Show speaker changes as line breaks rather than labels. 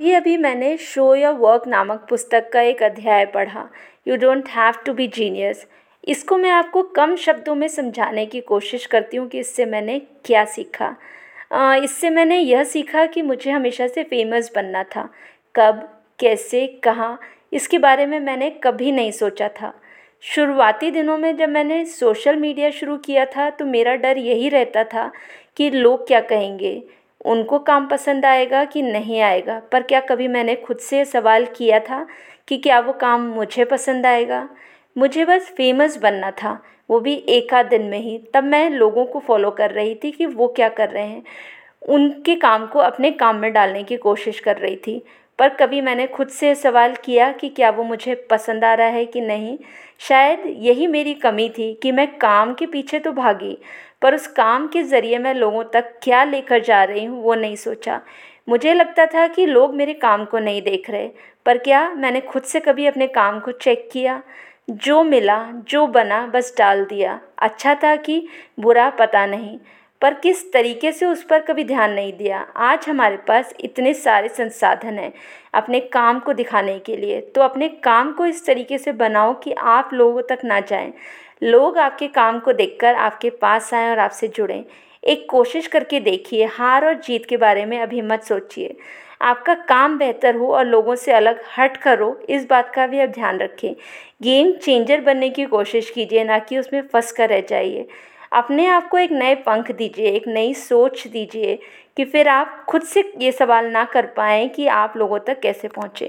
अभी अभी मैंने शो योर वर्क नामक पुस्तक का एक अध्याय पढ़ा। You don't have to be genius इसको मैं आपको कम शब्दों में समझाने की कोशिश करती हूँ कि इससे मैंने क्या सीखा। इससे मैंने यह सीखा कि मुझे हमेशा से फ़ेमस बनना था। कब, कैसे, कहाँ, इसके बारे में मैंने कभी नहीं सोचा था। शुरुआती दिनों में जब मैंने सोशल मीडिया शुरू किया था तो मेरा डर यही रहता था कि लोग क्या कहेंगे। उनको काम पसंद आएगा कि नहीं आएगा? पर क्या कभी मैंने खुद से सवाल किया था कि क्या वो काम मुझे पसंद आएगा? मुझे बस फ़ेमस बनना था, वो भी एक आध दिन में ही। तब मैं लोगों को फॉलो कर रही थी कि वो क्या कर रहे हैं। उनके काम को अपने काम में डालने की कोशिश कर रही थी। पर कभी मैंने खुद से सवाल किया कि क्या वो मुझे पसंद आ रहा है कि नहीं। शायद यही मेरी कमी थी कि मैं काम के पीछे तो भागी, पर उस काम के ज़रिए मैं लोगों तक क्या लेकर जा रही हूँ वो नहीं सोचा। मुझे लगता था कि लोग मेरे काम को नहीं देख रहे, पर क्या मैंने खुद से कभी अपने काम को चेक किया? जो मिला, जो बना, बस डाल दिया। अच्छा था कि बुरा पता नहीं। पर किस तरीके से उस पर कभी ध्यान नहीं दिया? आज हमारे पास इतने सारे संसाधन हैं अपने काम को दिखाने के लिए। तो अपने काम को इस तरीके से बनाओ कि आप लोगों तक ना जाएँ। लोग आपके काम को देखकर आपके पास आएँ और आपसे जुड़ें। एक कोशिश करके देखिए, हार और जीत के बारे में अभी मत सोचिए। आपका काम बेहतर हो और लोगों से अलग हट करो इस बात का भी आप ध्यान रखें। गेम चेंजर बनने की कोशिश कीजिए, ना कि उसमें फंस कर रह जाइए। अपने आप को एक नए पंख दीजिए, एक नई सोच दीजिए कि फिर आप खुद से ये सवाल ना कर पाएँ कि आप लोगों तक कैसे पहुँचे।